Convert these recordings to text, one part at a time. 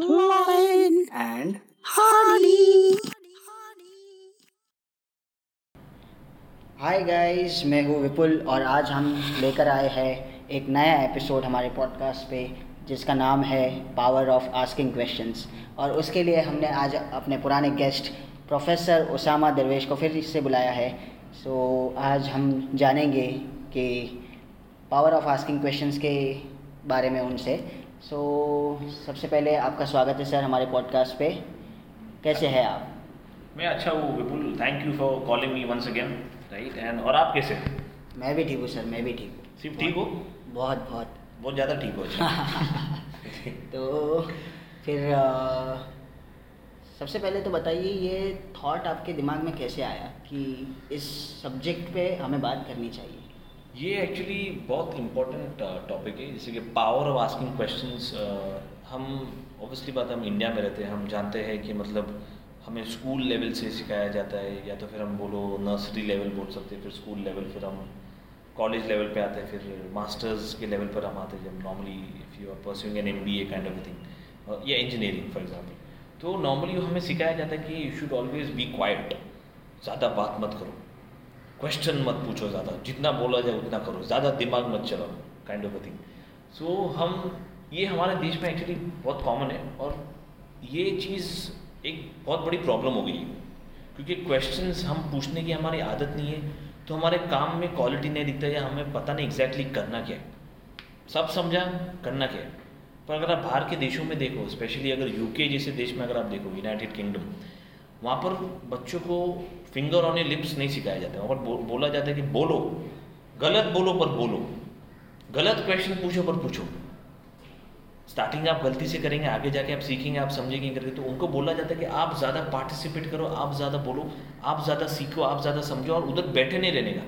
Lion and. Hi guys मैं हूँ विपुल और आज हम लेकर आए हैं एक नया एपिसोड हमारे पॉडकास्ट पे जिसका नाम है पावर ऑफ़ आस्किंग क्वेश्चंस और उसके लिए हमने आज अपने पुराने गेस्ट प्रोफेसर उसामा दरवेश को फिर से बुलाया है। सो so, आज हम जानेंगे कि पावर ऑफ़ आस्किंग क्वेश्चंस के बारे में उनसे। सो so, सबसे पहले आपका स्वागत है सर हमारे पॉडकास्ट पे। कैसे हैं आप? मैं अच्छा हूँ Vipul. Thank you for calling me once again right and और आप कैसे हैं? मैं भी ठीक हूँ सर मैं भी ठीक हूँ। सिर्फ़ ठीक हो? बहुत बहुत। बहुत ज़्यादा ठीक हो अच्छा। तो फिर अ, सबसे पहले तो बताइए ये थॉट आपके दिमाग में कैसे आया कि इस सब्जेक्ट पे हमें बात करनी चाहिए? ये एक्चुअली बहुत इम्पोर्टेंट टॉपिक है। जैसे कि पावर ऑफ़ आस्किंग क्वेश्चन हम ऑब्वियसली बात हम इंडिया में रहते हैं। हम जानते हैं कि मतलब हमें स्कूल लेवल से सिखाया जाता है, या तो फिर हम बोलो नर्सरी लेवल बोल सकते हैं, फिर स्कूल लेवल फिर हम कॉलेज लेवल पे आते हैं, फिर मास्टर्स के लेवल पर हम आते हैं, जब normally if you are pursuing an M B A kind of thing या इंजीनियरिंग फॉर एग्ज़ाम्पल तो नॉर्मली हमें सिखाया जाता है कि you should always be quite ज़्यादा बात मत करो। क्वेश्चन मत पूछो ज़्यादा। जितना बोला जाए उतना करो। ज़्यादा दिमाग मत चलाओ kind of a thing so हम, ये हमारे देश में एक्चुअली बहुत कॉमन है और ये चीज़ एक बहुत बड़ी प्रॉब्लम हो गई है। क्योंकि क्वेश्चंस हम पूछने की हमारी आदत नहीं है तो हमारे काम में क्वालिटी नहीं दिखता या हमें पता नहीं एग्जैक्टली exactly करना क्या है। सब समझा करना क्या है। पर अगर आप बाहर के देशों में देखो स्पेशली अगर यूके जैसे देश में अगर आप देखो यूनाइटेड किंगडम वहाँ पर बच्चों को फिंगर ऑन ए लिप्स नहीं सिखाया जाता पर बो, बोला जाता है कि बोलो। गलत बोलो पर बोलो। गलत क्वेश्चन पूछो पर पूछो। स्टार्टिंग आप गलती से करेंगे आगे जाके आप सीखेंगे आप समझेंगे करके तो उनको बोला जाता है कि आप ज़्यादा पार्टिसिपेट करो आप ज़्यादा बोलो आप ज़्यादा सीखो आप ज़्यादा समझो और उधर बैठे नहीं रहने का।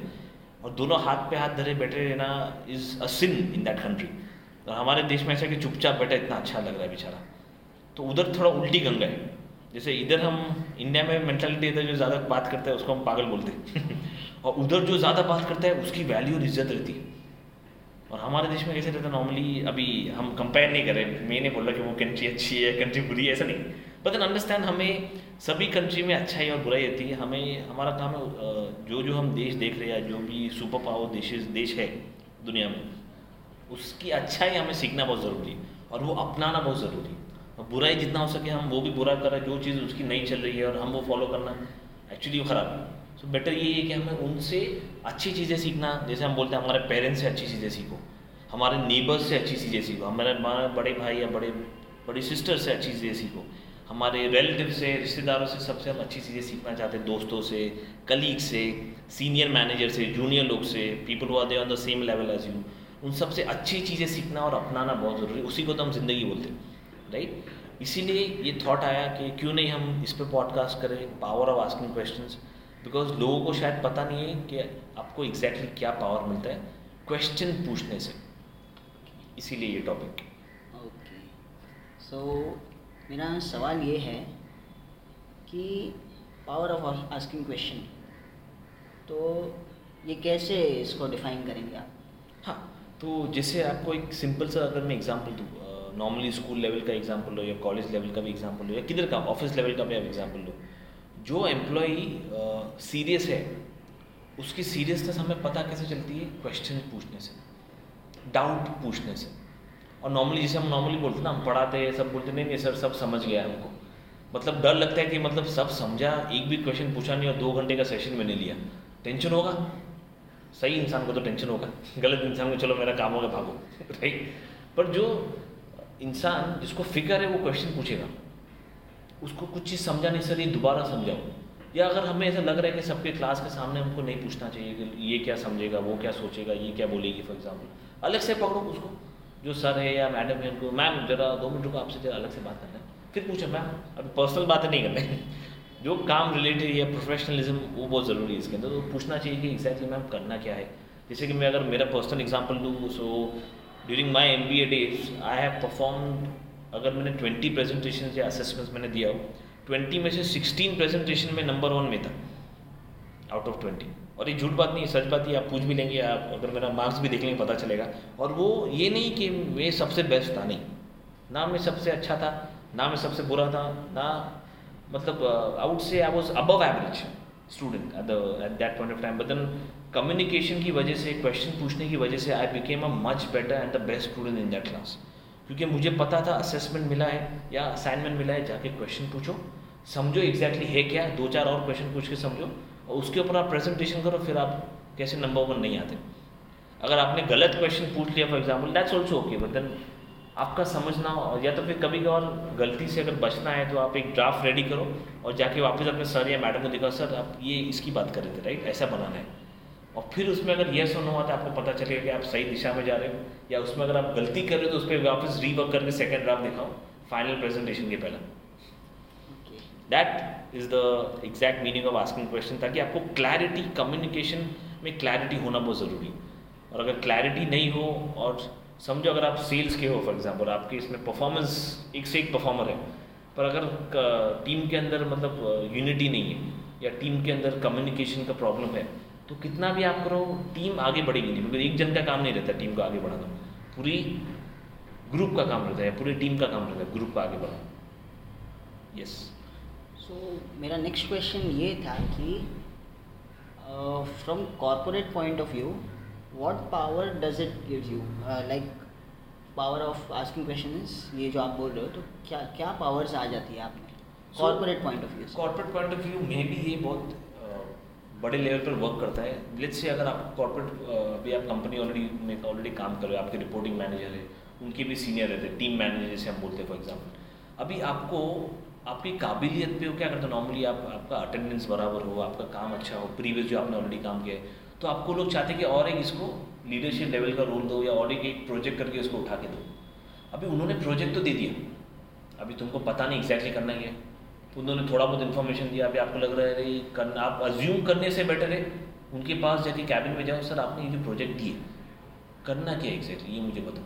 और दोनों हाथ पे हाथ धरे बैठे रहना is a sin in that country और हमारे देश में ऐसा कि चुपचाप बैठा इतना अच्छा लग रहा है बेचारा। तो उधर थोड़ा उल्टी गंगा है। जैसे इधर हम इंडिया में मेंटालिटी इधर जो ज़्यादा बात करता है, उसको हम पागल बोलते हैं। और उधर जो ज़्यादा बात करता है, उसकी वैल्यू और इज़्ज़त रहती है। और हमारे देश में कैसे रहता है नॉर्मली अभी हम कंपेयर नहीं करें मैं नहीं बोल रहा कि वो कंट्री अच्छी है कंट्री बुरी है, ऐसा नहीं। बट एन अंडरस्टैंड हमें सभी कंट्री में अच्छाई और बुराई रहती है। हमें, हमारा काम है जो जो हम देश देख रहे हैं जो भी सुपर पावर देश देश है, दुनिया में, उसकी अच्छाई हमें सीखना बहुत ज़रूरी है। और वो अपनाना बहुत ज़रूरी है। बुराई जितना हो सके हम वो भी बुरा कर रहे हैं जो चीज़ उसकी नहीं चल रही है और हम वो फॉलो करना एक्चुअली वो ख़राब है। सो बेटर ये है कि हमें उनसे अच्छी चीज़ें सीखना, जैसे हम बोलते हैं हमारे पेरेंट्स से अच्छी चीज़ें सीखो, हमारे नेबर्स से अच्छी चीज़ें सीखो, हमारे बड़े भाई या बड़े, बड़ी सिस्टर से अच्छी चीज़ें सीखो। हमारे रिलेटिव से, रिश्तेदारों से सबसे हम अच्छी चीज़ें सीखना चाहते हैं, दोस्तों से कलीग से सीनियर मैनेजर से जूनियर लोग से पीपल हुआ they on the same level as you उन सबसे अच्छी चीज़ें सीखना और अपनाना बहुत ज़रूरी है, उसी को तो हम ज़िंदगी बोलते हैं। राइट? इसीलिए ये थॉट आया कि क्यों नहीं हम इस पर पॉडकास्ट करें? Power of asking question because लोगों को शायद पता नहीं है कि आपको एग्जैक्टली exactly क्या पावर मिलता है क्वेश्चन पूछने से। इसीलिए ये टॉपिक ओके सो मेरा सवाल ये है कि पावर ऑफ़ आस्किंग क्वेश्चन तो ये कैसे इसको डिफाइन करेंगे आप? हाँ तो जैसे आपको एक सिंपल सा अगर मैं एग्जांपल दूँ नॉर्मली स्कूल लेवल का एग्ज़ाम्पल लो या कॉलेज लेवल का भी एग्ज़ाम्पल लो या किधर का ऑफ़िस लेवल का भी आप एग्जांपल लो। जो एम्प्लॉई सीरियस है, उसकी सीरियसनेस हमें पता कैसे चलती है? क्वेश्चन पूछने से डाउट पूछने से। और नॉर्मली जैसे हम नॉर्मली बोलते ना, हम पढ़ाते हैं, सब बोलते नहीं नहीं सर सब समझ गया हमको। मतलब डर लगता है कि मतलब सब समझा, एक भी क्वेश्चन पूछा नहीं और दो घंटे का सेशन मैंने लिया। टेंशन होगा? सही इंसान को तो टेंशन होगा। गलत इंसान को, चलो मेरा काम हो गया, भागो। राइट पर जो इंसान जिसको फ़िक्र है वो क्वेश्चन पूछेगा। उसको कुछ चीज़ समझा नहीं सर ये दोबारा समझाओ। या अगर हमें ऐसा लग रहा है कि सबके क्लास के सामने हमको नहीं पूछना चाहिए कि ये क्या समझेगा, वो क्या सोचेगा, ये क्या बोलेगी फॉर एग्ज़ाम्पल अलग से पकड़ो उसको, जो सर है या मैडम है उनको मैम जरा दो मिनट को आपसे जरा अलग से बात करना है। फिर पूछो मैम अभी पर्सनल बातें नहीं करना जो काम रिलेटेड या प्रोफेशनलिज्म वो बहुत ज़रूरी है इसके अंदर। तो पूछना चाहिए कि एग्जैक्टली मैम करना क्या है? जैसे कि मैं अगर मेरा पर्सनल एग्ज़ाम्पल दूँ so during my M B A days I have perform अगर मैंने ट्वेंटी प्रेजेंटेशन या असेसमेंट्स मैंने दिया हो ट्वेंटी में से सिक्सटीन प्रेजेंटेशन में नंबर वन में था आउट ऑफ़ ट्वेंटी और ये झूठ बात नहीं सच बात ही, आप पूछ भी लेंगे, आप अगर मेरा मार्क्स भी देख लेंगे, पता चलेगा। और वो ये नहीं कि मैं सबसे बेस्ट था, नहीं। ना मैं सबसे अच्छा था, ना मैं सबसे बुरा था, ना मतलब आउट से I was above average student at that point of time but then communication की वजह से क्वेश्चन पूछने की वजह से I became a much better and the best student in that class क्योंकि मुझे पता था असेसमेंट मिला है या असाइनमेंट मिला है, जाके क्वेश्चन पूछो। समझो एग्जैक्टली exactly है क्या, दो चार और क्वेश्चन पूछ के समझो। और उसके ऊपर आप प्रेजेंटेशन करो, फिर आप कैसे नंबर वन नहीं आते। अगर आपने गलत क्वेश्चन पूछ लिया for example that's also okay but then आपका समझना या तो फिर कभी कभार गलती से अगर बचना है तो आप एक ड्राफ्ट रेडी करो और जाके वापस अपने सर या मैडम को दिखाओ सर आप ये, इसकी बात कर रहे थे राइट ऐसा बनाना है। और फिर उसमें अगर येस और नो आता है आपको पता चलेगा कि आप सही दिशा में जा रहे हो या उसमें अगर आप गलती कर रहे हो तो उस पर वापस रीवर्क करके सेकेंड ड्राफ्ट दिखाओ फाइनल प्रेजेंटेशन के पहले। That is the exact meaning of asking question ताकि आपको क्लैरिटी कम्युनिकेशन में क्लैरिटी होना बहुत ज़रूरी है। और अगर क्लैरिटी नहीं हो और समझो अगर आप सेल्स के हो फॉर एग्ज़ाम्पल आपके इसमें परफॉर्मेंस एक से एक परफॉर्मर है पर अगर टीम के अंदर मतलब यूनिटी नहीं है या टीम के अंदर कम्युनिकेशन का प्रॉब्लम है तो कितना भी आप करो टीम आगे बढ़ेगी नहीं क्योंकि एक जन का काम नहीं रहता टीम को आगे बढ़ाना। पूरी ग्रुप का काम रहता है पूरी टीम का काम रहता है ग्रुप को आगे बढ़ाना। यस सो मेरा नेक्स्ट क्वेश्चन ये था कि from corporate point of view what power does it you? uh, like power of asking question ये जो आप बोल रहे हो तो क्या क्या पावर्स आ जाती है आप में? Corporate point of view corporate point of view में भी ये बहुत बड़े लेवल पर वर्क करता है। लेट्स से अगर आप कॉर्पोरेट अभी आप कंपनी ऑलरेडी में ऑलरेडी काम कर रहे हो, आपके रिपोर्टिंग मैनेजर है, उनके भी सीनियर रहते हैं टीम मैनेजर जैसे हम बोलते हैं फॉर एग्ज़ाम्पल अभी आपको, आपकी काबिलियत पे वो क्या? करते हैं नॉर्मली आप, आपका अटेंडेंस बराबर हो, आपका काम अच्छा हो प्रीवियस जो आपने ऑलरेडी काम किया है तो आपको लोग चाहते हैं कि और एक इसको लीडरशिप लेवल का रोल दो या और एक एक प्रोजेक्ट करके उसको उठा के दो। अभी उन्होंने प्रोजेक्ट तो दे दिया। अभी तुमको पता नहीं एग्जैक्टली करना ही है। तो उन्होंने थोड़ा बहुत इन्फॉर्मेशन दिया। अभी आपको लग रहा है, अरे, करना, आप अज्यूम करने से बेटर है। उनके पास जाके कैबिन में जाओ, सर, आपने ये जो प्रोजेक्ट दिए करना क्या एग्जैक्टली ये मुझे बताओ।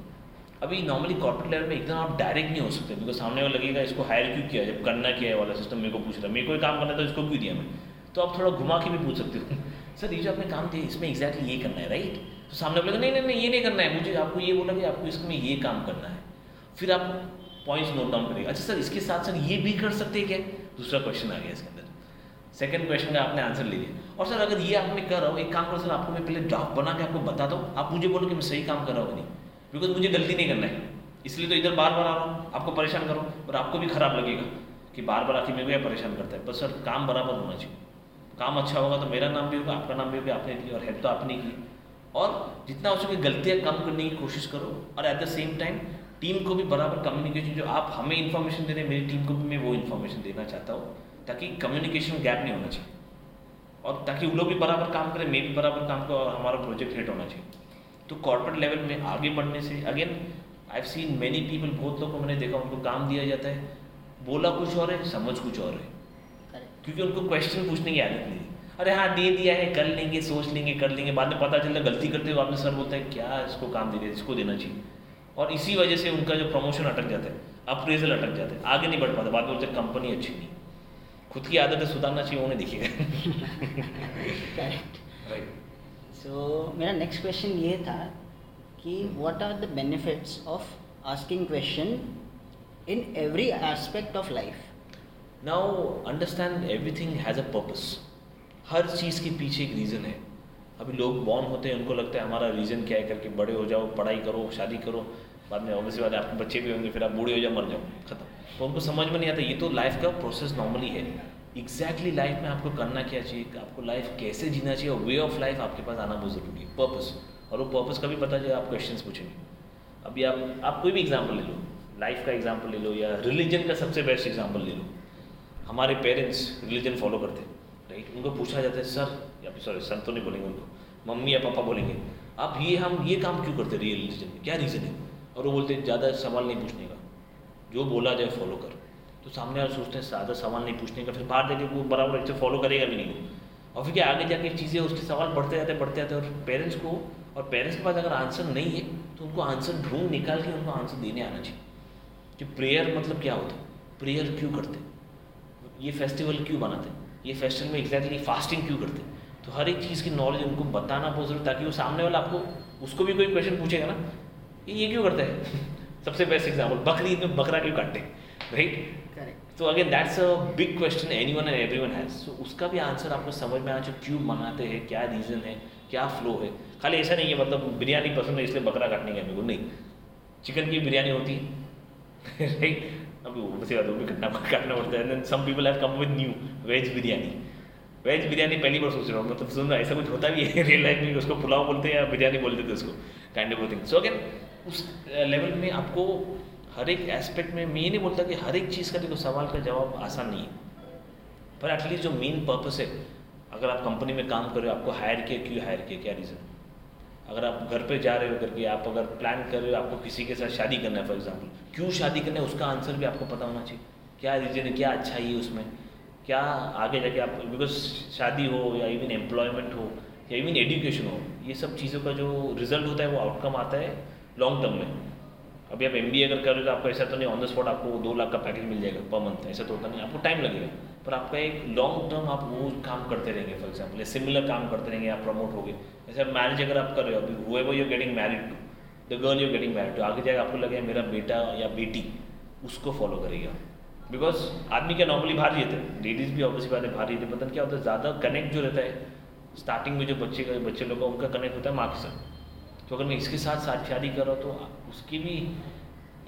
अभी नॉर्मली कॉर्पोरेट लेवल में एकदम आप डायरेक्ट नहीं हो सकते बिकॉज़ सामने वाला लगेगा, इसको हायर क्यों किया? जब करना क्या है वाला सिस्टम मेरे को पूछ रहा मेरे को काम करना था, इसको क्यों दिया मैं तो आप थोड़ा घुमा के भी पूछ सकते हो। सर, ये जो आपने काम दिया, इसमें एग्जैक्टली ये करना है राइट तो सामने बोलेगा, नहीं नहीं नहीं, ये नहीं करना है। मुझे आपको ये बोला कि आपको इसमें ये काम करना है। फिर आप पॉइंट्स नोट डाउन करेगा। अच्छा सर, इसके साथ साथ ये भी कर सकते हैं क्या? दूसरा क्वेश्चन आ गया इसके अंदर। सेकंड क्वेश्चन का आपने आंसर ले लिया। और सर, अगर ये आपने कर रहा हूँ, एक काम करो सर, आपको मैं पहले ड्राफ्ट बना के आपको बता दो। आप मुझे बोलो कि मैं सही काम कर रहा हूँ नहीं। बिकॉज़ मुझे गलती नहीं करना है। इसलिए तो इधर बार बार आ रहा हूँ। आपको परेशान करो, और आपको भी खराब लगेगा कि बार बार आके मेरे को परेशान करता है। बस सर, काम बराबर होना चाहिए। काम अच्छा होगा तो मेरा नाम भी होगा, आपका नाम भी होगा, आपने की और हेल्प तो आपने की। और जितना हो सके गलतियाँ कम करने की कोशिश करो। और at the same time team को भी बराबर कम्युनिकेशन जो आप हमें इन्फॉर्मेशन दे रहे हैं मेरी टीम को भी मैं वो इन्फॉर्मेशन देना चाहता हूँ ताकि कम्युनिकेशन गैप नहीं होना चाहिए। और ताकि वो लोग भी बराबर काम करें मैं भी बराबर काम करो और हमारा प्रोजेक्ट हिट होना चाहिए। तो कॉर्पोरेट लेवल में आगे बढ़ने से again I have seen many people बहुत लोग को मैंने देखा उनको काम दिया जाता है। बोला कुछ और है समझ कुछ और है। क्योंकि उनको क्वेश्चन पूछने की आदत नहीं अरे हाँ दे दिया है कर लेंगे सोच लेंगे कर लेंगे बाद में पता चलता गलती करते हुए आपने सर बोलता है क्या इसको काम दे दिया इसको देना चाहिए। और इसी वजह से उनका जो प्रमोशन अटक जाता है अप्रेजल अटक जाता है। आगे नहीं बढ़ पाता बाद में बोलते कंपनी अच्छी नहीं खुद की आदतें सुधारना चाहिए उन्हें दिखेगा। राइट सो मेरा नेक्स्ट क्वेश्चन ये था कि what are the benefits of asking question in every aspect of life now understand everything has a purpose हर चीज़ के पीछे एक रीज़न है। अभी लोग बॉर्न होते हैं उनको लगता है हमारा रीज़न क्या है? करके बड़े हो जाओ पढ़ाई करो शादी करो बाद में ऑब्वियसली बात आपके बच्चे भी होंगे, फिर आप बूढ़े हो जाओ, मर जाओ। खत्म। तो उनको समझ में नहीं आता, ये तो लाइफ का प्रोसेस नॉर्मली है। एग्जैक्टली exactly लाइफ में आपको करना क्या चाहिए, आपको लाइफ कैसे जीना चाहिए, और वे ऑफ़ लाइफ आपके पास आना बहुत ज़रूरी है। पर्पस और वो पर्पस का भी पता चले, आप क्वेश्चन पूछेंगे। अभी आप आप कोई भी एग्ज़ाम्पल ले लो। लाइफ का एग्ज़ाम्पल ले लो, या रिलीजन का सबसे बेस्ट एग्ज़ाम्पल ले लो। हमारे पेरेंट्स रिलीजन फॉलो करते हैं राइट उनको पूछा जाता है सर या फिर सॉरी सर तो नहीं बोलेंगे उनको। मम्मी या पापा बोलेंगे, आप ये, हम ये काम क्यों करते रियल रिलीजन में? क्या रीज़न है? और वो बोलते हैं, ज़्यादा सवाल नहीं पूछने का। जो बोला जाए फॉलो कर। तो सामने वाले सोचते हैं, ज़्यादा सवाल नहीं पूछने का। फिर बाहर जाके वो बराबर अच्छे फॉलो करेगा भी नहीं और फिर क्या, आगे जाके चीज़ें, उसके सवाल बढ़ते जाते बढ़ते जाते, और पेरेंट्स को, और पेरेंट्स के पास अगर आंसर नहीं है तो उनको आंसर ढूंढ निकाल के उनको आंसर देने आना चाहिए। कि प्रेयर मतलब क्या होता है? प्रेयर क्यों करते? ये फेस्टिवल क्यों बनाते? ये फेस्टिवल में एग्जैक्टली फास्टिंग क्यों करते? तो हर एक चीज़ की नॉलेज उनको बताना बहुत ज़रूरी ताकि वो सामने वाला आपको, उसको भी कोई क्वेश्चन पूछेगा ना ये क्यों करते हैं? सबसे बेस्ट एग्ज़ाम्पल बकरी में बकरा क्यों काटते हैं? राइट तो again that's a big question anyone and everyone has so उसका भी आंसर आपको समझ में आना चाहिए क्यों मंगाते हैं क्या रीज़न है क्या फ्लो है। खाली ऐसा नहीं है मतलब बिरयानी पसंद है इसलिए बकरा काटने का मेरे को नहीं। चिकन की बिरयानी होती है। राइट अभी वो वैसे बात भी काटना काटना पड़ता है। Some people have come with new veg biryani veg biryani पहली बार सोच रहा हूँ मतलब सुन रहा ऐसा कुछ होता भी है रियल लाइफ में उसको पुलाव बोलते हैं या बिरयानी बोलते थे उसको। Kind of thing so again उस लेवल में आपको हर एक एस्पेक्ट में, मैं ये नहीं बोलता कि हर एक चीज़ का देखो, सवाल का जवाब आसान नहीं है। पर एटलीस्ट जो मेन पर्पस है, अगर आप कंपनी में काम कर रहे हो, आपको हायर किया, क्यों हायर किया, क्या रीज़न अगर आप घर पे जा रहे हो करके आप अगर प्लान कर रहे हो, आपको किसी के साथ शादी करना है फॉर एग्ज़ाम्पल क्यों शादी करना है, उसका आंसर भी आपको पता होना चाहिए। क्या रीज़न है, क्या अच्छा ही है उसमें? क्या आगे जाके आप बिकॉज़ शादी हो या इवन एम्प्लॉयमेंट हो, या इवन एजुकेशन हो, ये सब चीज़ों का जो रिज़ल्ट होता है, वो आउटकम आता है। लॉन्ग टर्म में। अभी आप एम अगर कर रहे हो तो आपको ऐसा तो नहीं ऑन द स्पॉट आपको दो लाख का पैकेज मिल जाएगा पर मंथ ऐसा तो होता नहीं। आपको टाइम लगेगा। पर आपका एक लॉन्ग टर्म आप वो काम करते रहेंगे फॉर एग्ज़ाम्पल सिमिलर काम करते रहेंगे, आप प्रमोट हो गए जैसे मैरिज अगर आप कर रहे हो, अभी वो ever you're getting married to the girl you're getting married to आगे जाएगा आपको लगेगा मेरा बेटा या बेटी, उसको फॉलो करेगा। बिकॉज़ आदमी क्या नॉर्मली बाहर रहते हैं। लेडीज़ भी ऑब्वियसली बात है बाहर रहते हैं। पता क्या होता है, ज़्यादा कनेक्ट जो रहता है स्टार्टिंग में जो बच्चे का, बच्चे लोग का उनका कनेक्ट होता है माँ के साथ। तो अगर मैं इसके साथ साथ शादी कर रहा हूँ तो उसकी भी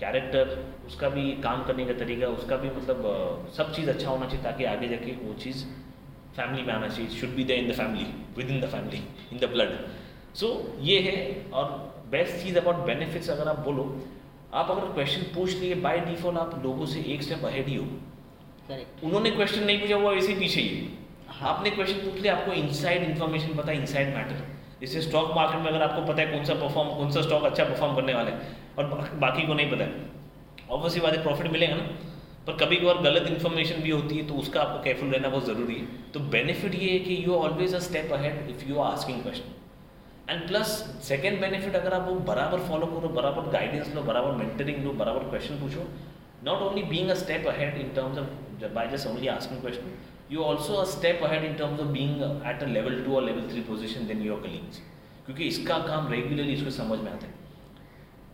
कैरेक्टर उसका भी काम करने का तरीका उसका भी मतलब सब चीज़ अच्छा होना चाहिए ताकि आगे जाके वो चीज़ फैमिली में आना चाहिए। Should be the in the family within the family in the blood so ये है और बेस्ट चीज़ अबाउट बेनिफिट्स अगर आप बोलो आप अगर क्वेश्चन पूछ लिए बाय डिफ़ॉल्ट आप लोगों से एक स्टेप अहेड ही हो। उन्होंने क्वेश्चन नहीं पूछा वो ऐसे ही पीछे ही हाँ। आपने क्वेश्चन पूछ लिया आपको इनसाइड इन्फॉर्मेशन पता है इनसाइड मैटर जैसे स्टॉक मार्केट में अगर आपको पता है कौन सा परफॉर्म कौन सा स्टॉक अच्छा परफॉर्म करने वाला है, और बाकी को नहीं पता है ऑब्वियसली बात है प्रॉफिट मिलेगा ना, पर कभी कभार गलत इन्फॉर्मेशन भी होती है तो उसका आपको केयरफुल रहना बहुत ज़रूरी है। तो बेनिफिट ये है कि you always a step ahead if you are asking question and plus second benefit अगर आप वो बराबर फॉलो करो, बराबर गाइडेंस लो, बराबर मेंटरिंग लो, बराबर क्वेश्चन पूछो not only being a step ahead in terms of by just only asking question you also a step ahead in terms of being at a level two और level three position then your colleagues क्योंकि इसका काम regularly इसको समझ में आता है।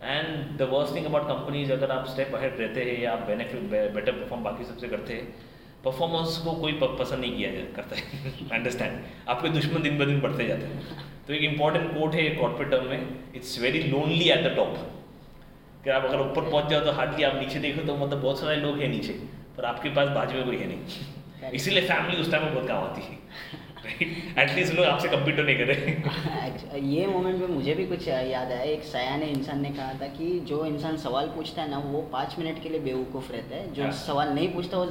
And the worst thing about companies अगर आप स्टेप अहेड रहते हैं या आप बेनिफिट बेटर परफॉर्म बाकी सबसे करते हैं परफॉर्मेंस को कोई पसंद नहीं किया जा- करता है। अंडरस्टैंड आपके दुश्मन दिन ब दिन बढ़ते जाते हैं। तो एक इंपॉर्टेंट कोट है कॉर्पोरेट टर्म में it's very lonely at the top कि आप अगर ऊपर पहुँच जाओ तो हार्डली आप नीचे देखो तो मतलब बहुत सारे लोग हैं नीचे, पर आपके पास बाजू में कोई है नहीं। इसीलिए फैमिली उस टाइम में बहुत काम आती है। एटलीस्ट लोग आपसे कंप्यूटर नहीं कर रहे। अच्छा, ये मोमेंट पे मुझे भी कुछ याद आया। एक सयाने इंसान ने कहा था कि जो इंसान सवाल पूछता है ना वो पाँच मिनट के लिए बेवकूफ़ रहता है। जो हाँ। सवाल नहीं पूछता वो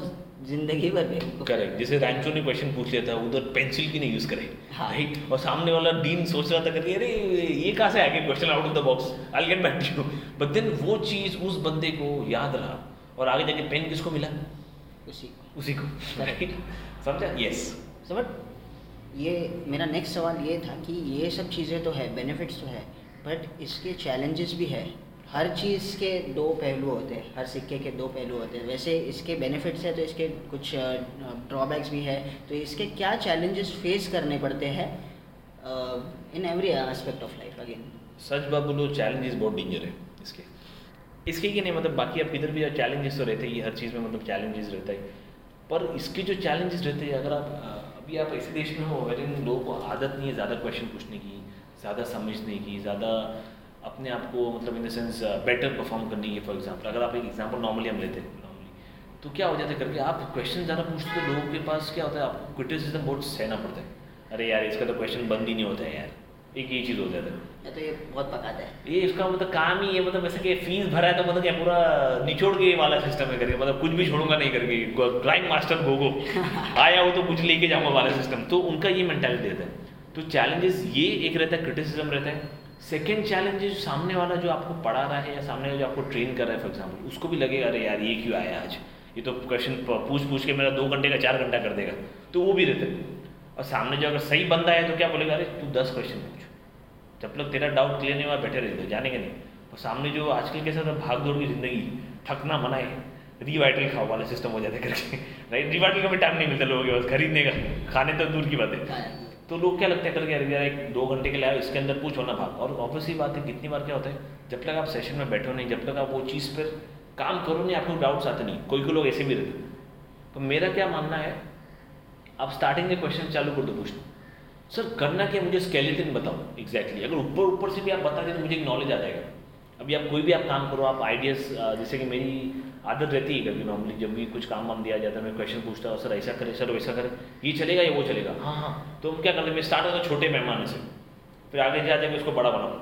ज़िंदगी भर बेवकूफ़ करेक्ट जैसे रैंचो ने क्वेश्चन पूछ लिया था उधर पेंसिल की नहीं यूज़ करे। हाँ। राइट और सामने वाला डीन सोच रहा था करके अरे ये कहाँ से आ गया question out of the box I get back to but then वो चीज़ उस बंदे को याद रहा और आगे जाके पेन किसको मिला? उसी को। उसी को। राइट समझा? यस सो बट ये मेरा नेक्स्ट सवाल ये था कि ये सब चीज़ें तो है बेनिफिट्स तो है बट इसके चैलेंजेस भी है। हर चीज़ के दो पहलू होते हैं हर सिक्के के दो पहलू होते हैं। वैसे इसके बेनिफिट्स है तो इसके कुछ ड्रॉबैक्स भी है। तो इसके क्या चैलेंजेस फेस करने पड़ते हैं in every aspect of life again सच बात बोलो चैलेंजेस बहुत डेंजर है इसके। इसके ही नहीं मतलब बाकी आप इधर भी चैलेंजेस तो रहते ही, हर चीज़ में मतलब चैलेंजेस रहता है। पर इसके जो चैलेंजेस रहते हैं, अगर आप अभी आप ऐसे देश में हो वेरिन लोगों को आदत नहीं है ज़्यादा क्वेश्चन पूछने की, ज़्यादा समझने की, ज़्यादा अपने आप को मतलब in the sense better perform करने की फॉर एग्ज़ाम्पल अगर आप एक एग्ज़ाम्पल नॉर्मली हम लेते हैं नॉर्मली तो क्या हो जाता है करके आप क्वेश्चन ज़्यादा पूछते हो, लोगों के पास क्या होता है, आपको क्रिटिसिज्म बहुत सहना पड़ता है। अरे यार, इसका तो क्वेश्चन बंद ही नहीं होता है यार। एक ये चीज़ हो जाता है तो ये बहुत पकाता है। ये इसका मतलब काम ही है मतलब ऐसे कि फ़ीस भरा है तो मतलब क्या पूरा निचोड़ के वाला सिस्टम है करके मतलब कुछ भी छोड़ूँगा नहीं करके। क्राइम मास्टर गोगो आया हो तो कुछ लेके जाऊँगा वाला सिस्टम तो उनका ये मेंटालिटी रहता है। तो चैलेंजेस ये एक रहता है क्रिटिसिज्म रहता है। सेकेंड चैलेंज सामने वाला जो आपको पढ़ा रहा है या सामने वाला जो आपको ट्रेन कर रहा है फॉर एग्ज़ाम्पल उसको भी लगेगा अरे यार ये क्यों आया आज? ये तो क्वेश्चन पूछ पूछ के मेरा दो घंटे का चार घंटा कर देगा। तो वो भी रहता है। और सामने जो अगर सही बंदा है तो क्या बोलेगा अरे तू दस क्वेश्चन जब तक तेरा डाउट क्लियर नहीं हुआ, बैठे रहते जानेंगे नहीं। और सामने जो आजकल के साथ भाग दौड़ की ज़िंदगी, थकना मना है। रीवाइटल खाओ वाला सिस्टम हो जाता है करके। राइट रीवाइटल का भी टाइम नहीं मिलता लोगों के पास, खरीदने का। खाने तो दूर की बात है। तो लोग क्या लगता है करके अरे यार एक दो घंटे के लिए आए इसके अंदर पूछो ना भाग। और ऑब्वियसली बात है, कितनी बार क्या होता है, जब तक आप सेशन में बैठो नहीं, जब तक आप वो चीज़ पर काम करो नहीं, आपको डाउट्स आते नहीं। कोई कोई लोग ऐसे भी रहते तो मेरा क्या मानना है, आप स्टार्टिंग में क्वेश्चन चालू कर दो, पूछना। सर करना क्या मुझे स्केलेटन बताओ एग्जैक्टली exactly. अगर ऊपर ऊपर से भी आप बता दें तो मुझे एक नॉलेज आ जाएगा। अभी आप कोई भी आप काम करो आप आइडियाज़ जैसे कि मेरी आदत रहती है कभी नॉर्मली जब भी कुछ काम वाम दिया जाता है मैं क्वेश्चन पूछता हूँ सर ऐसा करें सर वैसा करें। ये चलेगा या वो चलेगा? हाँ हाँ। तो हम क्या करते हैं? मैं स्टार्ट होता छोटे पैमाने से। फिर आगे जा जाके उसको बड़ा बनाऊँ।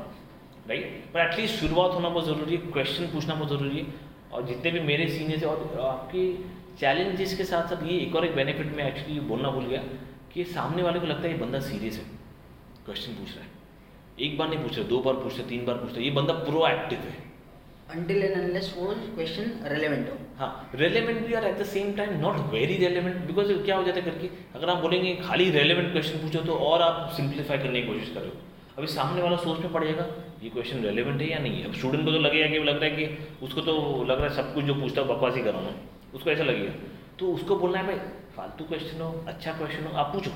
राइट पर एटलीस्ट शुरुआत होना बहुत ज़रूरी है क्वेश्चन पूछना बहुत ज़रूरी है। और जितने भी मेरे सीनियर्स और आपके चैलेंजेस के साथ साथ ये एक और एक बेनिफिट मैं एक्चुअली बोलना भूल गया। कि सामने वाले को लगता है ये बंदा सीरियस है। क्वेश्चन पूछ रहा है। एक बार नहीं पूछ रहा दो बार पूछ रहा तीन बार पूछ रहा ये बंदा प्रोएक्टिव है। Until and unless वो क्वेश्चन रेलेवेंट हो। हाँ रेलेवेंट भी are at the same time not very relevant because क्या हो जाता है करके अगर आप बोलेंगे खाली रेलेवेंट क्वेश्चन पूछो तो और आप सिंप्लीफाई करने की कोशिश करो। अभी सामने वाला सोच में पड़ जाएगा ये क्वेश्चन रेलिवेंट है या नहीं है? अब स्टूडेंट को तो लगेगा कि लग रहा है कि उसको तो लग रहा है सब कुछ जो पूछता है बकवास ही कर रहा हूँ उसको ऐसा लगेगा। तो उसको बोलना है भाई फालतू क्वेश्चन हो अच्छा क्वेश्चन हो, आप पूछो।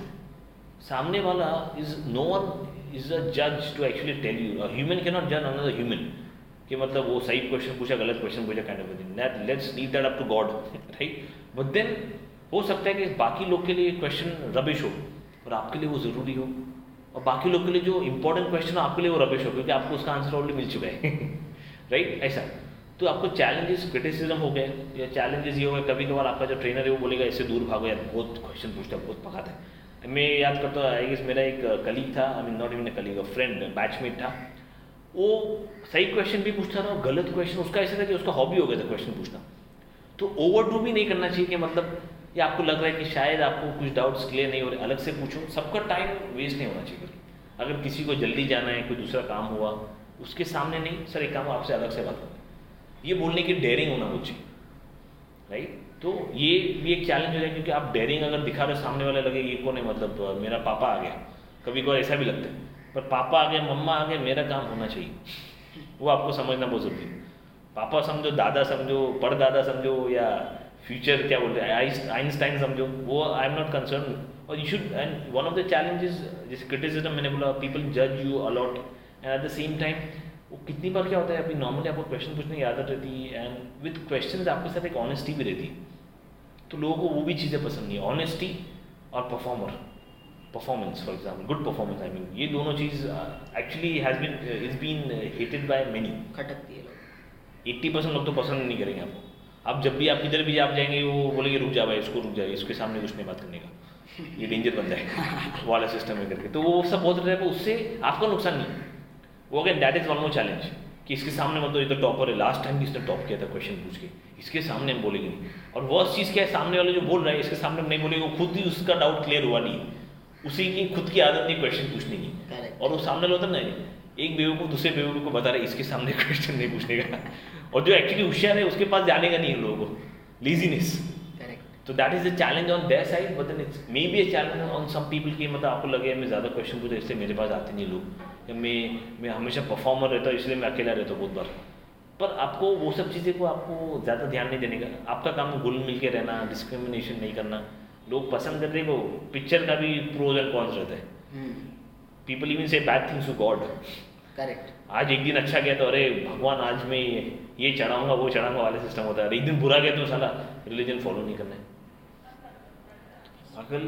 सामने वाला is no one is a जज to actually tell you human can not जज अनदर ह्यूमन कि मतलब वो सही क्वेश्चन पूछा, गलत क्वेश्चन पूछा kind of that let's leave that up to God right but then हो सकता है कि बाकी लोग के लिए क्वेश्चन रबिश हो, और आपके लिए वो ज़रूरी हो। और बाकी लोग के लिए जो इंपॉर्टेंट क्वेश्चन हो, आपके लिए वो रबिश हो, क्योंकि आपको उसका आंसर ऑलरेडी मिल चुका है। राइट ऐसा। तो आपको चैलेंजेस क्रिटिसिज्म हो गए, या चैलेंजेस ये हो गए कभी कभार आपका जो ट्रेनर है वो बोलेगा, इससे दूर भागो यार, बहुत क्वेश्चन पूछता है, बहुत पकाता है. मैं याद करता हूँ आई गेस मेरा एक कलीग था I mean not even colleague friend batchmate था। वो सही क्वेश्चन भी पूछता था गलत क्वेश्चन उसका ऐसा था कि उसका हॉबी हो गया था क्वेश्चन पूछना। तो ओवर डू भी नहीं करना चाहिए कि मतलब ये आपको लग रहा है कि शायद आपको कुछ डाउट्स क्लियर नहीं हो रहे, अलग से पूछो। सबका टाइम वेस्ट नहीं होना चाहिए अगर किसी को जल्दी जाना है, कोई दूसरा काम हुआ, उसके सामने नहीं, सर, एक काम आपसे अलग से बात करें। ये बोलने की डेयरिंग होना वो चाहिए राइट तो ये भी एक चैलेंज हो जाए क्योंकि आप डेयरिंग अगर दिखा रहे सामने वाले लगे ये कौन है मतलब मेरा पापा आ गया। कभी कभार ऐसा भी लगता है। पर पापा आ गए, मम्मा आ गए, मेरा काम होना चाहिए। वो आपको समझना बहुत ज़रूरी है। पापा समझो, दादा समझो, परदादा समझो, या फ्यूचर क्या बोलते हैं आइंस्टाइन समझो, वो आई एम नॉट कंसर्न और you should and one of the challenges जैसे क्रिटिसिज्म मैंने बोला पीपल जज you a lot and at the same time वो कितनी बार क्या होता है अभी नॉर्मली आपको क्वेश्चन पूछने की आदत रहती है एंड विद क्वेश्चन आपके साथ एक ऑनेस्टी भी रहती है। तो लोगों को वो भी चीज़ें पसंद नहीं है। ऑनेस्टी और performer performance for example good performance I mean ये दोनों चीज़ actually has been is been hated by many खटकती है लोग। एट्टी परसेंट लोग तो पसंद नहीं करेंगे आपको। आप जब भी आप किधर भी आप जाएँगे वो बोलेंगे रुक जा भाई इसको रुक जाए इसके सामने कुछ नहीं बात करने का। ये डेंजर बन जाएगा। वाला सिस्टम में करके। तो वो सब बोल रहे हैं उससे आपका नुकसान नहीं। वो again that is one more challenge कि इसके सामने मतलब ये तो टॉपर है लास्ट टाइम भी इसने टॉप किया था क्वेश्चन पूछ के। इसके सामने हम बोलेंगे नहीं। और वर्स्ट चीज़ क्या है सामने वाले जो बोल रहा है इसके सामने हम नहीं बोलेंगे वो खुद ही उसका डाउट क्लियर हुआ नहीं। उसी की खुद की आदत नहीं क्वेश्चन पूछने की। और वो सामने होता ना एक बेवकूफ़ दूसरे बेवकूफ़ को बता रहे इसके सामने क्वेश्चन नहीं पूछने का और जो एक्चुअली होशियार है उसके पास जाने का नहीं है लोगों को। लीजीनेस तो that is a challenge on their side but then it's maybe a challenge on some people की मतलब आपको लगे मैं ज़्यादा क्वेश्चन पूछे इसलिए मेरे पास आते नहीं लोग। या मैं मैं हमेशा परफॉर्मर रहता हूँ इसलिए मैं अकेला रहता हूँ बहुत बार। पर आपको वो सब चीज़ें को आपको ज़्यादा ध्यान नहीं देने का आपका काम घुल मिल के रहना डिस्क्रिमिनेशन नहीं करना। लोग पसंद करते हैं वो पिक्चर का भी प्रोज एंड कॉन्स रहता है। People even say bad things to God correct आज एक दिन अच्छा गया तो अरे भगवान आज मैं ये चढ़ाऊँगा वो चढ़ाऊँगा वाले सिस्टम होता है। अरे एक दिन बुरा गया तो साला रिलीजन फॉलो नहीं करना है। अगर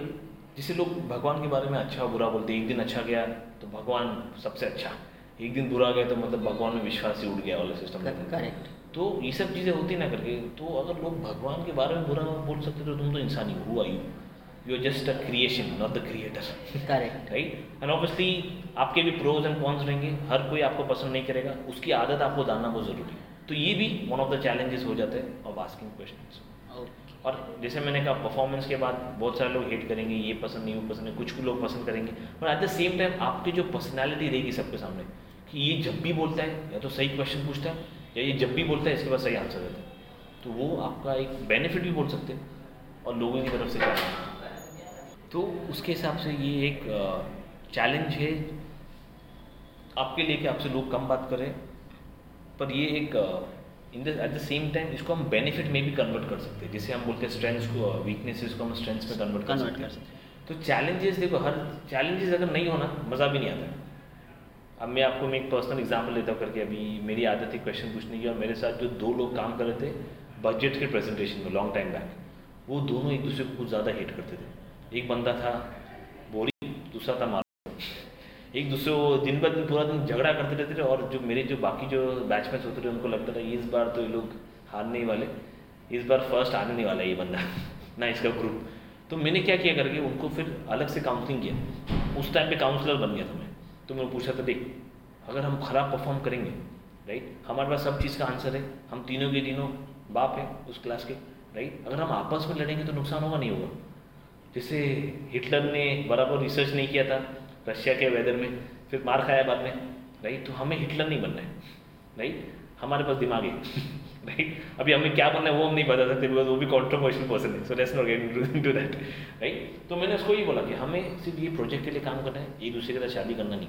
जिसे लोग भगवान के बारे में अच्छा बुरा बोलते हैं एक दिन अच्छा गया तो भगवान सबसे अच्छा। एक दिन बुरा गया तो मतलब भगवान में विश्वास ही उड़ गया वाला सिस्टम करेक्ट तो ये सब चीज़ें होती ना करके। तो अगर लोग भगवान के बारे में बुरा बोल सकते तो तुम तो इंसान ही हुआ you you are just a creation not the creator correct right and obviously आपके भी प्रोज एंड कॉन्स रहेंगे। हर कोई आपको पसंद नहीं करेगा। उसकी आदत आपको जानना बहुत ज़रूरी है। तो ये भी वन ऑफ़ द चैलेंजेस हो जाते हैं ऑफ़ आस्किंग क्वेश्चन और जैसे मैंने कहा परफॉर्मेंस के बाद बहुत सारे लोग हेट करेंगे, ये पसंद नहीं, वो पसंद नहीं, कुछ लोग पसंद करेंगे। But at the same time आपकी जो पर्सनैलिटी रहेगी सबके सामने, कि ये जब भी बोलता है, या तो सही क्वेश्चन पूछता है, या ये जब भी बोलता है, इसके बाद सही आंसर देता है। तो वो आपका एक बेनिफिट भी बोल सकते हैं, और लोगों की तरफ़ से क्या? तो उसके हिसाब से ये एक चैलेंज है। आपके लिए कि आपसे लोग कम बात करें, पर ये एक in the at the same time इसको हम बेनिफिट में भी कन्वर्ट कर सकते हैं। जैसे हम बोलते हैं स्ट्रेंथ्स को वीकनेसेस को हम स्ट्रेंथ्स में कन्वर्ट कर सकते हैं। तो चैलेंजेस देखो हर चैलेंजेस अगर नहीं होना मज़ा भी नहीं आता। अब मैं आपको मैं एक पर्सनल एग्ज़ाम्पल लेता हूँ करके। अभी मेरी आदत थी क्वेश्चन पूछने की और मेरे साथ जो दो लोग काम कर रहे थे बजट के प्रेजेंटेशन में लॉन्ग टाइम बैक वो दोनों एक दूसरे को कुछ ज़्यादा हेट करते थे। एक बंदा था बोरी दूसरा था मारो एक दूसरे को दिन ब दिन, पूरा दिन झगड़ा करते रहते थे और जो मेरे जो बाकी जो बैचमेट्स होते थे, उनको लगता था, इस बार तो ये लोग हारने ही वाले, इस बार फ़र्स्ट आने नहीं वाला ये बंदा, ना इसका ग्रुप तो मैंने क्या किया करके, उनको फिर अलग से काउंसलिंग किया। उस टाइम पे काउंसलर बन गया था मैं। तो मैंने पूछा था, देख, अगर हम ख़राब परफॉर्म करेंगे राइट हमारे पास सब चीज़ का आंसर है, हम तीनों के तीनों बाप हैं उस क्लास के राइट अगर हम आपस में लड़ेंगे तो नुकसान होगा नहीं होगा? जैसे हिटलर ने बराबर रिसर्च नहीं किया था रशिया के वेदर में फिर मार खाया बाद में। राइट? तो हमें हिटलर नहीं बनना है। राइट? हमारे पास दिमाग है। राइट? अभी हमें क्या बनना है वो हम नहीं बता सकते बिकॉज़ वो भी कॉन्ट्रोवर्शियल पर्सन है। So let's not get into that right तो मैंने उसको ये बोला कि हमें सिर्फ़ ये प्रोजेक्ट के लिए काम करना है एक दूसरे के साथ शादी करना नहीं।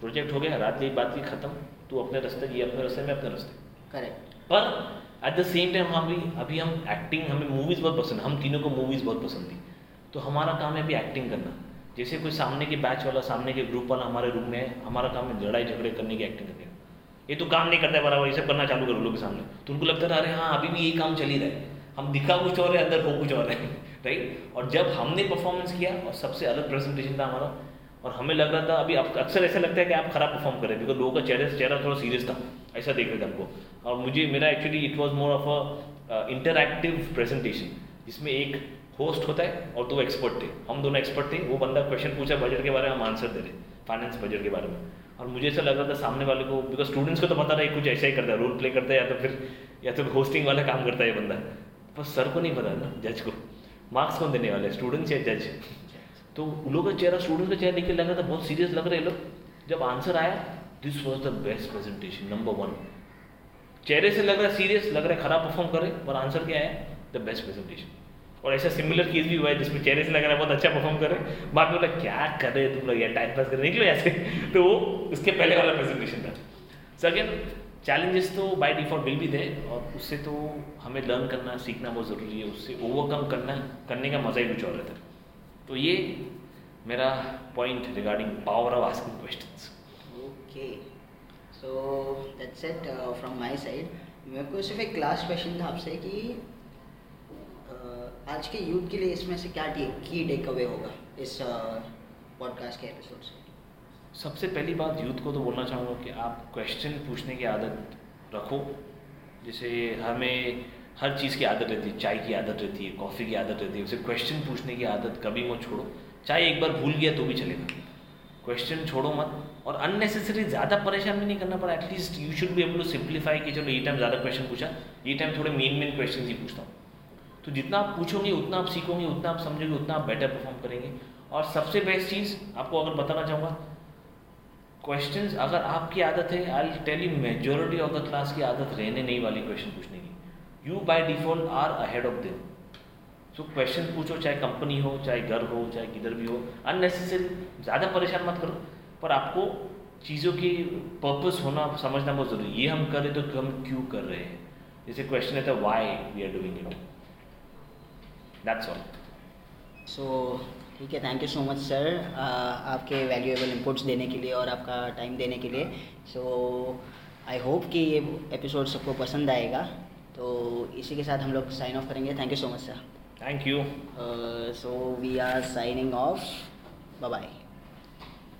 प्रोजेक्ट हो गया रात की बात की खत्म। तू अपने रास्ते ये अपने रास्ते में अपने रास्ते। करेक्ट पर एट द सेम टाइम हम भी अभी हम एक्टिंग हमें मूवीज़ बहुत पसंद हम तीनों को मूवीज़ बहुत पसंद थी। तो हमारा काम है अभी एक्टिंग करना। जैसे कोई सामने के बैच वाला, सामने के ग्रुप वाला हमारे रूम में हमारा काम है लड़ाई झगड़े करने की एक्टिंग करने ये तो काम नहीं करता है बराबर, ये सब करना चालू करो लोग के सामने। तो उनको लगता था अरे हाँ अभी भी यही काम चल ही रहा है। हम दिखा कुछ और है, अंदर हो कुछ और है। राइट और जब हमने परफॉर्मेंस किया, और सबसे अलग प्रेजेंटेशन था हमारा, और हमें लग रहा था, अभी अक्सर ऐसा लगता है कि आप खराब परफॉर्म करें बिकॉज़ लोगों का चेहरा चेहरा थोड़ा सीरियस था, ऐसा देख रहे थे हमको। और मुझे, मेरा actually it was more of a interactive presentation जिसमें एक होस्ट होता है और दो एक्सपर्ट थे। हम दोनों एक्सपर्ट थे, वो बंदा क्वेश्चन पूछा बजट के बारे में, हम आंसर दे रहे फाइनेंस बजट के बारे में। और मुझे ऐसा लग रहा था सामने वाले को बिकॉज़ स्टूडेंट्स को तो पता नहीं कुछ ऐसा ही करता है रोल प्ले करता है या तो फिर, या तो होस्टिंग वाला काम करता है बंदा। बस सर को नहीं पता ना जज को। मार्क्स कौन देने वाले स्टूडेंट्स या जज तो उन लोगों का चेहरा स्टूडेंट्स का चेहरा देख के लग रहा था, बहुत सीरियस लग रहे लोग। जब आंसर आया this was the best presentation number one चेहरे से लग रहा है सीरियस लग रहा है खराब परफॉर्म करे और आंसर क्या है? द बेस्ट प्रेजेंटेशन और ऐसा सिमिलर केस भी हुआ है जिसमें चेहरे से लग रहा है बहुत अच्छा परफॉर्म करे बाद में बोला, क्या कर रहे तुम लोग यार? टाइम पास कर निकलो ऐसे तो वो उसके पहले वाला प्रेजेंटेशन था। सेकेंड चैलेंजेस तो बाय डिफ़ॉल्ट विल भी थे और उससे तो हमें लर्न करना, सीखना बहुत ज़रूरी है। उससे ओवरकम करना, करने का मज़ा ही कुछ और रहता है। तो ये मेरा point regarding power of asking questions okay so that's it from my side मेरे को सिर्फ़ एक लास्ट क्वेश्चन था आपसे कि आज के यूथ के लिए इसमें से क्या की टेक अवे होगा इस पॉडकास्ट uh, के एपिसोड से? सबसे पहली बात यूथ को तो बोलना चाहूँगा कि आप क्वेश्चन पूछने की आदत रखो। जैसे हमें हर चीज़ की आदत रहती है चाय की आदत रहती है कॉफ़ी की आदत रहती है उसे क्वेश्चन पूछने की आदत कभी मत छोड़ो। चाहे एक बार भूल गया तो भी चलेगा। क्वेश्चन छोड़ो मत और अननेसेसरी ज़्यादा परेशान भी नहीं करना पड़ा। At least you should be able to simplify कि चलो ये टाइम ज़्यादा क्वेश्चन पूछा ये टाइम थोड़े मेन मेन क्वेश्चन ही पूछता हूँ। तो जितना आप पूछोगे, उतना आप सीखोगे, उतना आप समझोगे, उतना आप बेटर परफॉर्म करेंगे। और सबसे बेस्ट चीज़ आपको अगर बताना चाहूँगा क्वेश्चन अगर आपकी आदत है I tell you majority of the class की आदत रहने नहीं वाली क्वेश्चन पूछने की। You by default are ahead of them so question पूछो, चाहे कंपनी हो, चाहे घर हो, चाहे किधर भी हो अननेसेसरी ज़्यादा परेशान मत करो। पर आपको चीज़ों की पर्पस होना, समझना बहुत ज़रूरी ये हम करें तो हम क्यों कर रहे हैं? जैसे क्वेश्चन है तो why we are doing it that's all so ठीक है thank you so much sir आपके वैल्यूएबल इनपुट्स देने के लिए और आपका टाइम देने के लिए. सो आई होप कि ये एपिसोड सबको पसंद आएगा. तो इसी के साथ हम लोग साइन ऑफ़ करेंगे. Thank you so much sir thank you so we are signing off bye bye